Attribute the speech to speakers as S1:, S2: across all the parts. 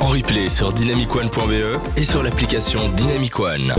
S1: en replay sur dynamicone.be et sur l'application Dynamic One.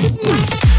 S2: Have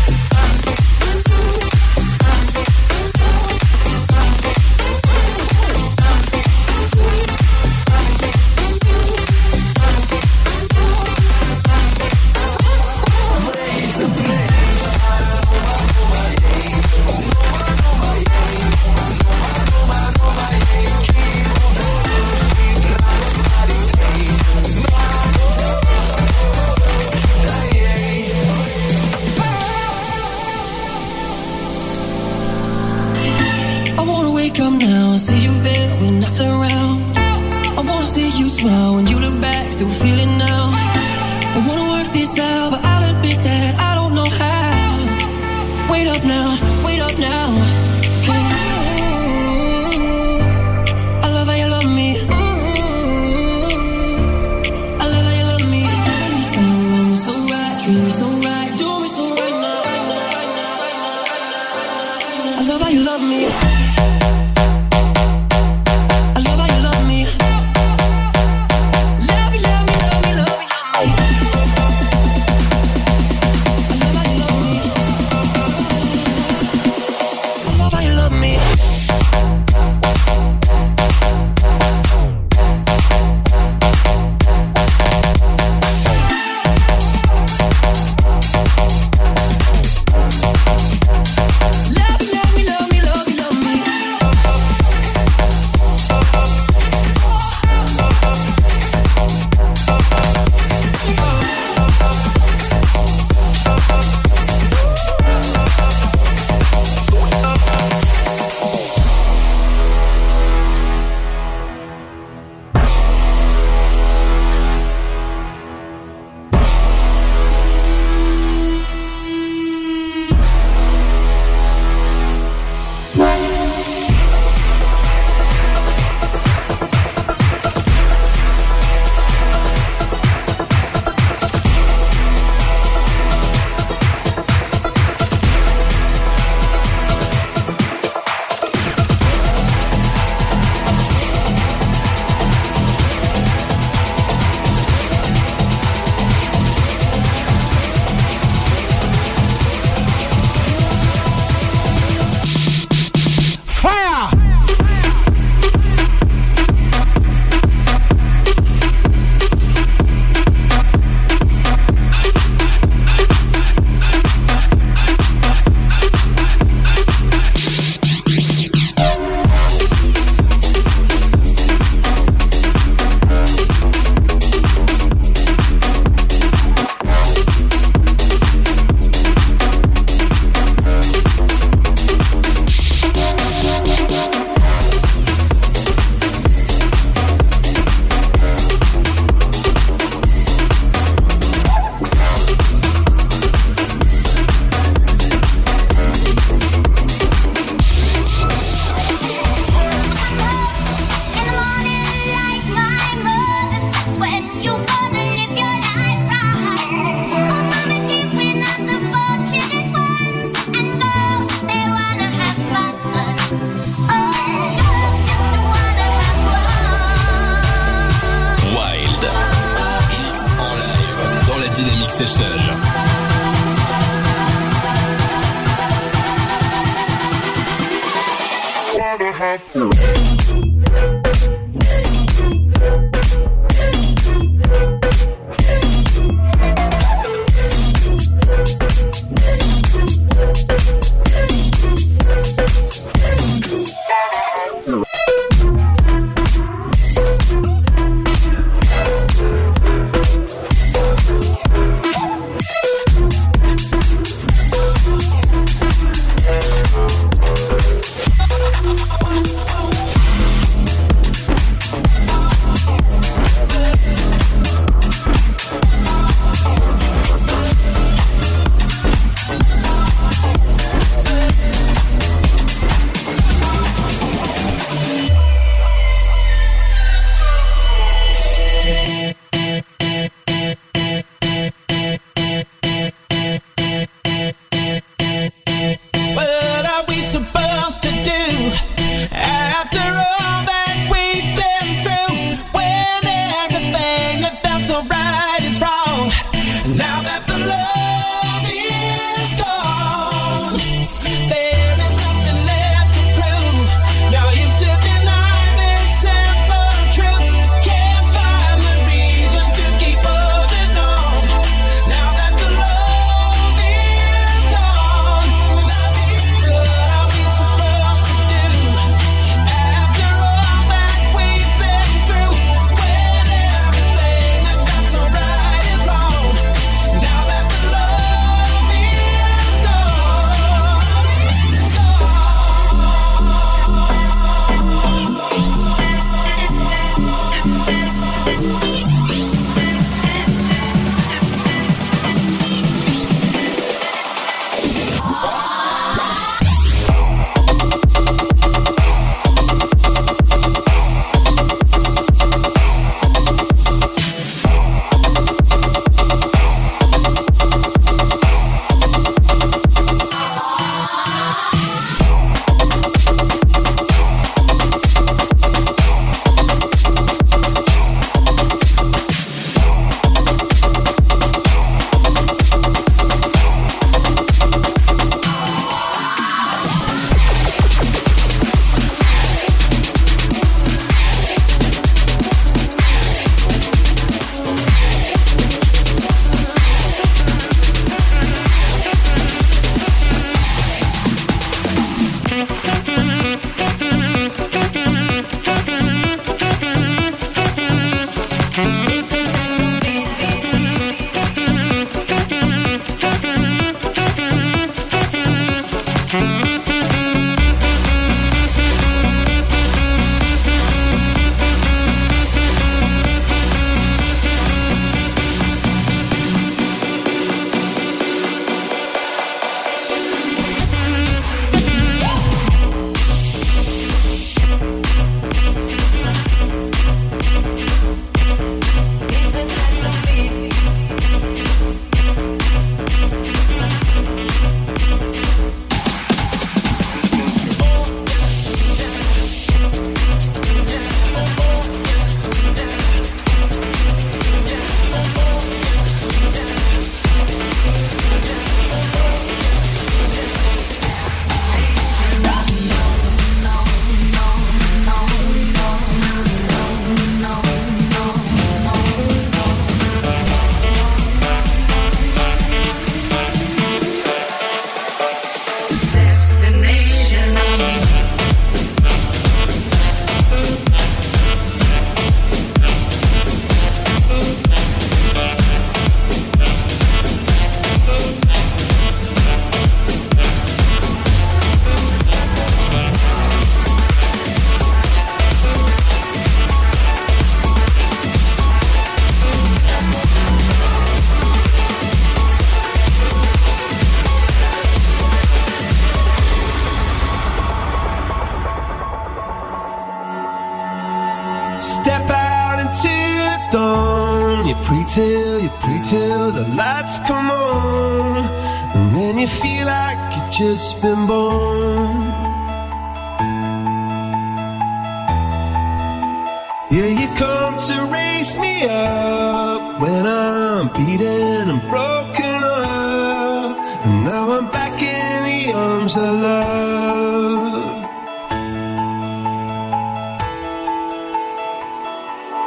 S3: Yeah, you come to raise me up when I'm beaten and broken up. And now I'm back in the arms of love.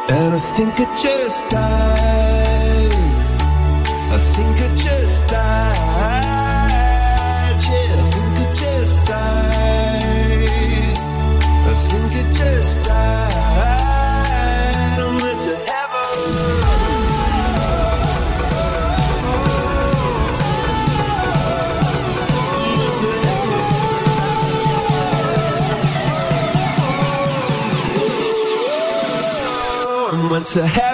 S3: And I think I just died. I think I just died. went to heaven.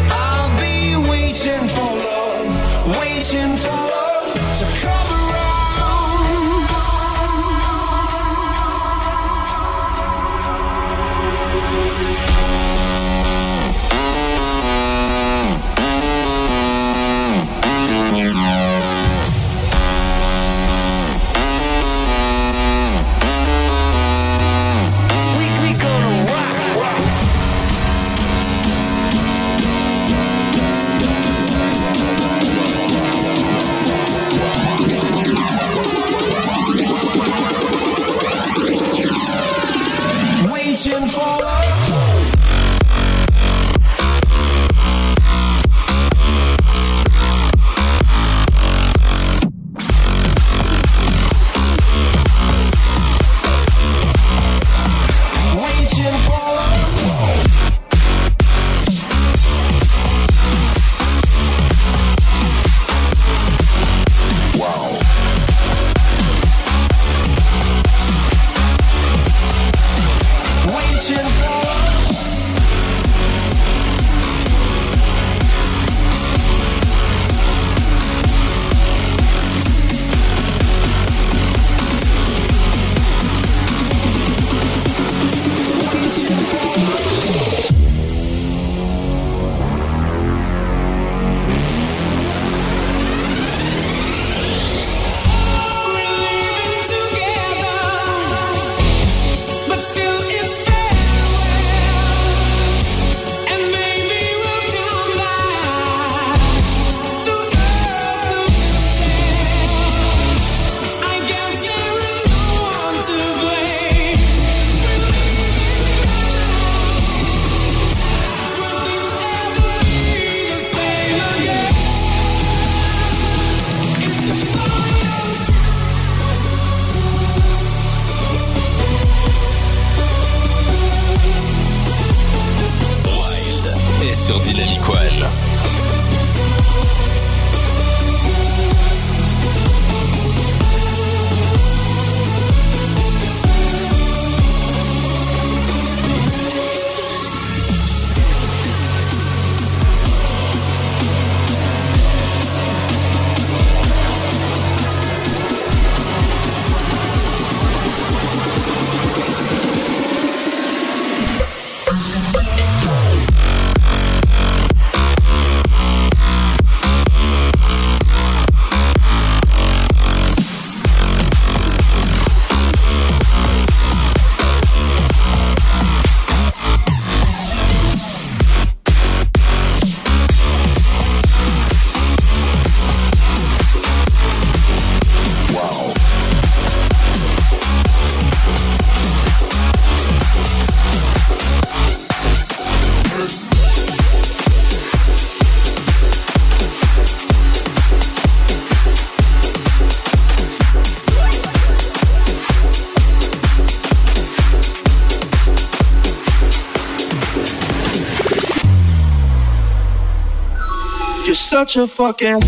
S3: Such a fucking.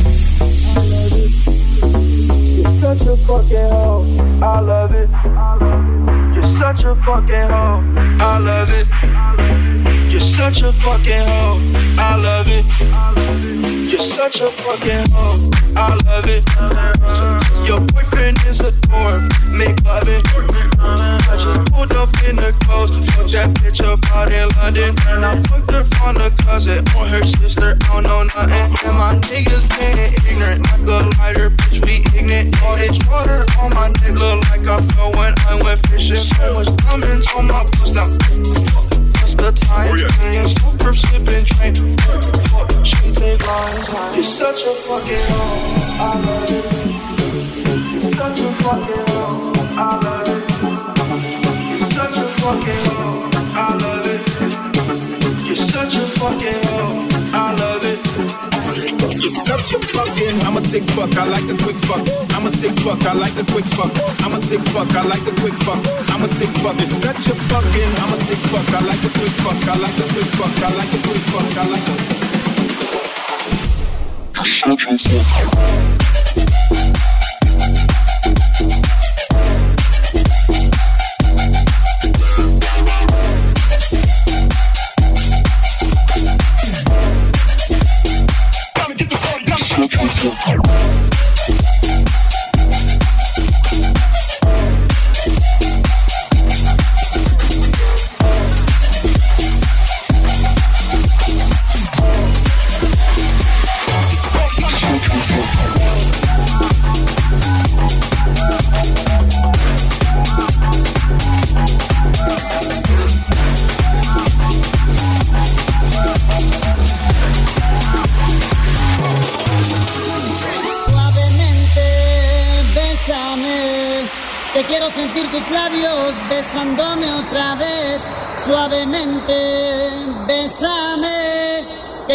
S3: You're such a fucking hoe. I love it. You're such a fucking hoe. I love it. You're such a fucking hoe. I love it. You're such a fucking hoe. I love it. Your boyfriend is a dork. Make love it. I just pulled up in the clothes. Fuck that bitch up out in London. And I fucked her on the closet. On her sister, I don't know nothing. And my niggas getting ignorant. Like a
S4: lighter, bitch, we ignorant. All this water on my neck look like I fell when I went fishing. So much diamonds on my bust. Now, fuck the
S5: time. Oh, yeah. Take long time. You're such a fucking hoe. I love it. You're such a fucking hoe. I love it. You're such
S6: a fucking hoe. I love it.
S7: You're such a fucking sick fuck, I like the quick fuck. I'm a sick fuck, I like the quick fuck. I'm a sick fuck, I like the quick fuck. I'm a sick fuck, it's such a fucking. I'm a sick fuck, I like the quick fuck. I like the quick fuck, I like the quick fuck, I like
S6: the.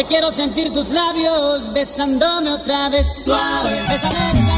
S6: Quiero
S2: sentir tus labios besándome otra
S8: vez. Suave, bésame,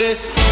S8: this.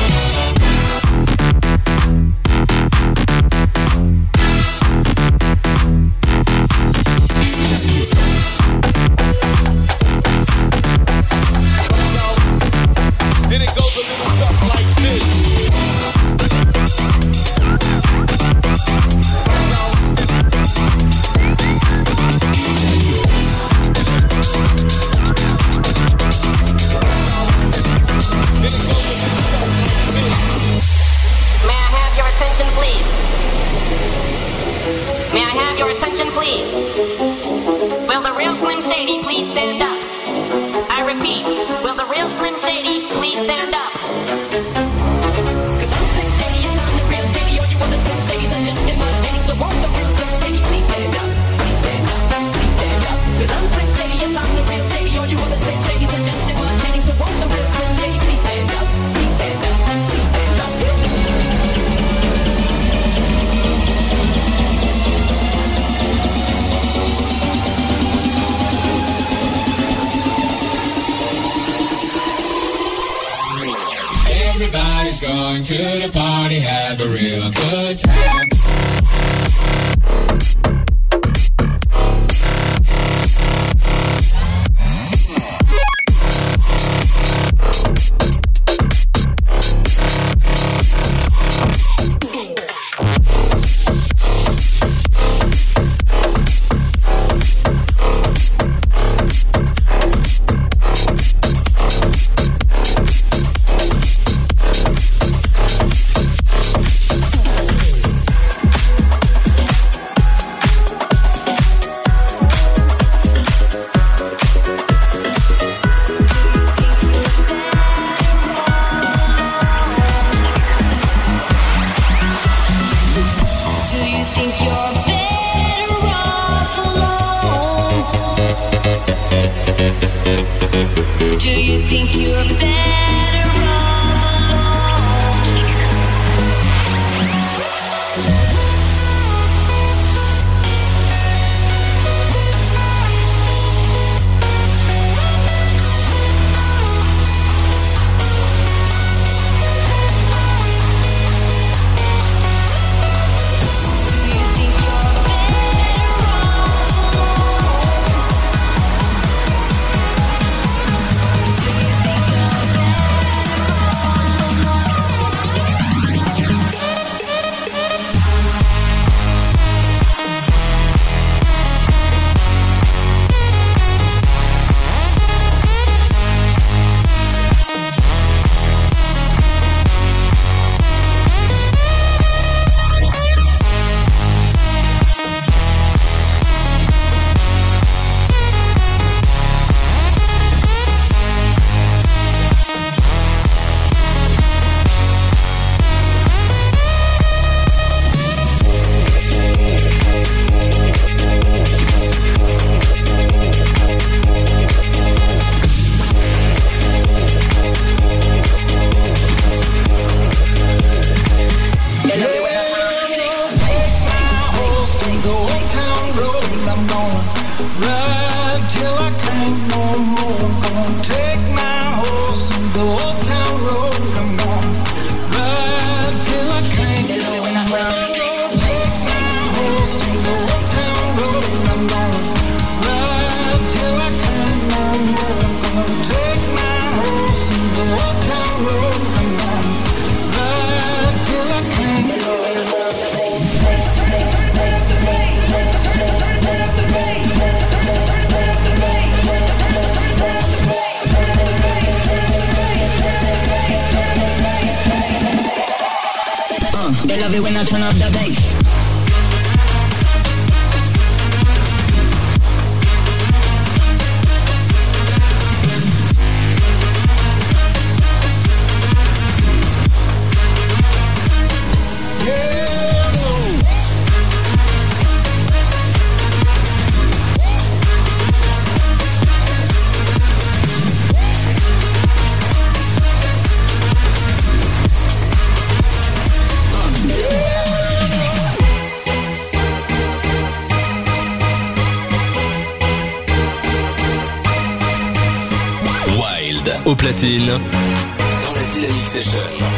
S6: Dans la
S8: Dynamic
S2: Session.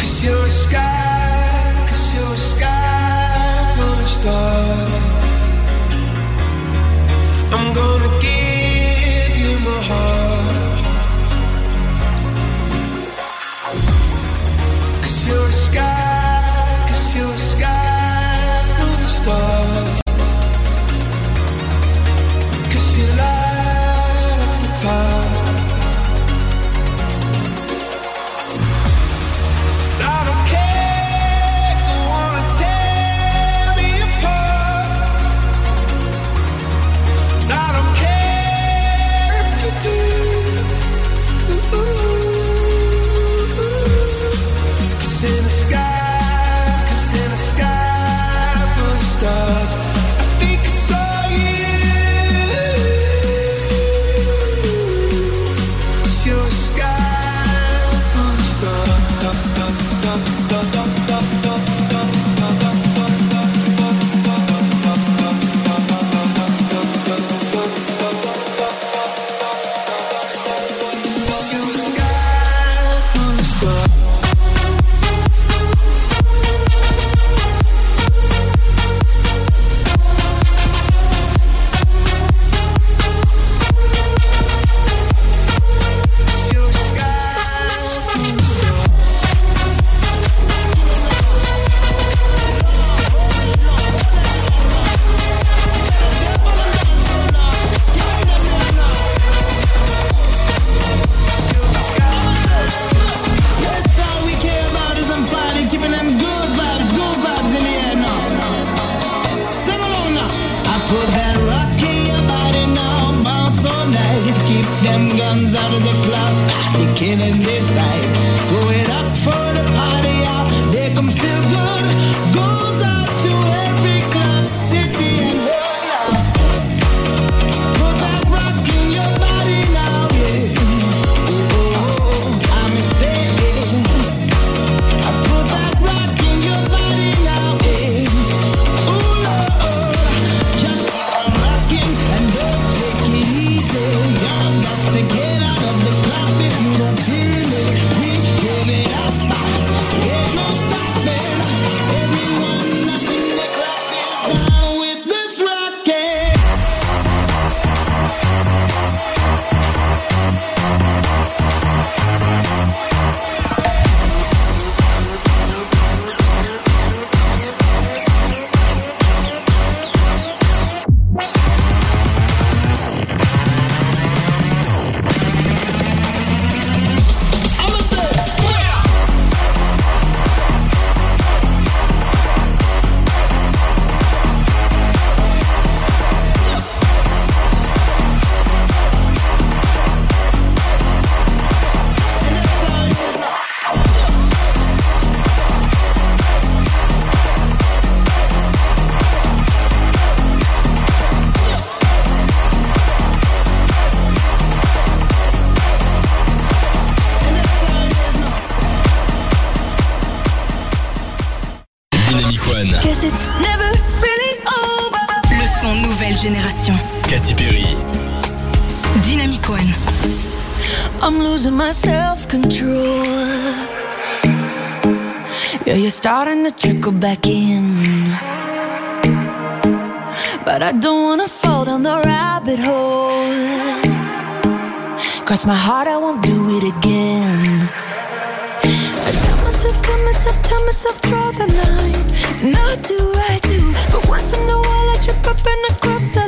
S2: Cause you're a sky it's starting to trickle back in. But I don't wanna fall down the rabbit hole. Cross my heart, I won't do it again. I tell myself, tell myself, tell myself, draw the line. Not do, I do. But once in a while, I trip up and across the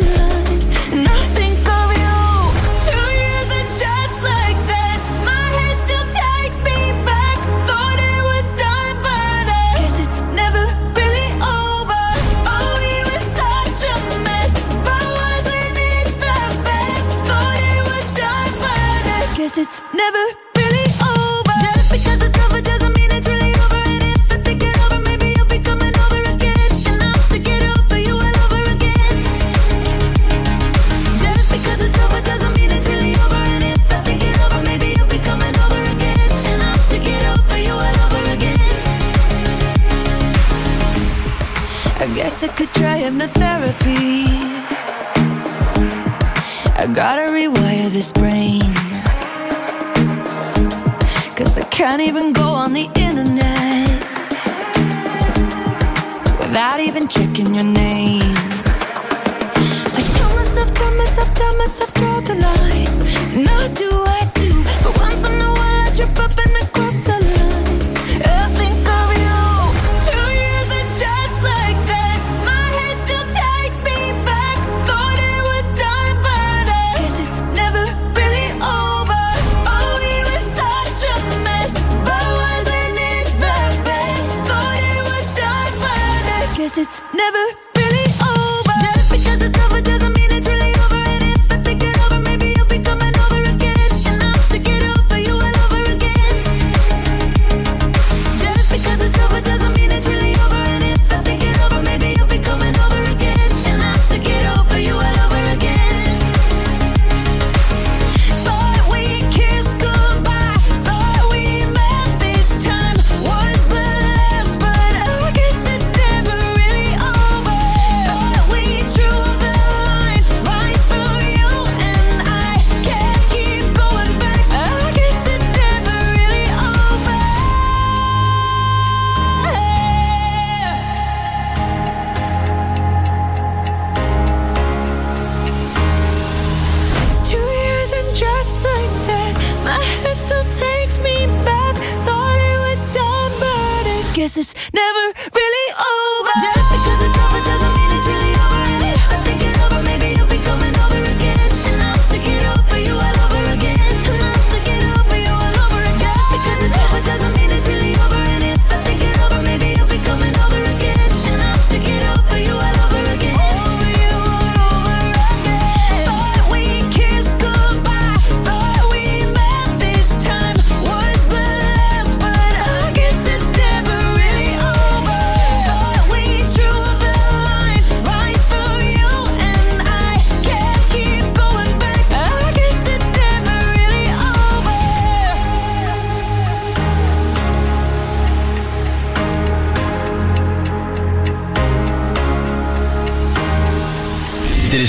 S2: guess it's never really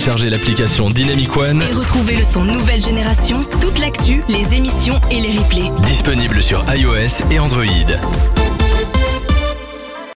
S1: Téléchargez l'application Dynamic One,
S8: Et retrouvez le son nouvelle génération, toute l'actu, les émissions et les replays.
S1: disponible sur iOS et Android.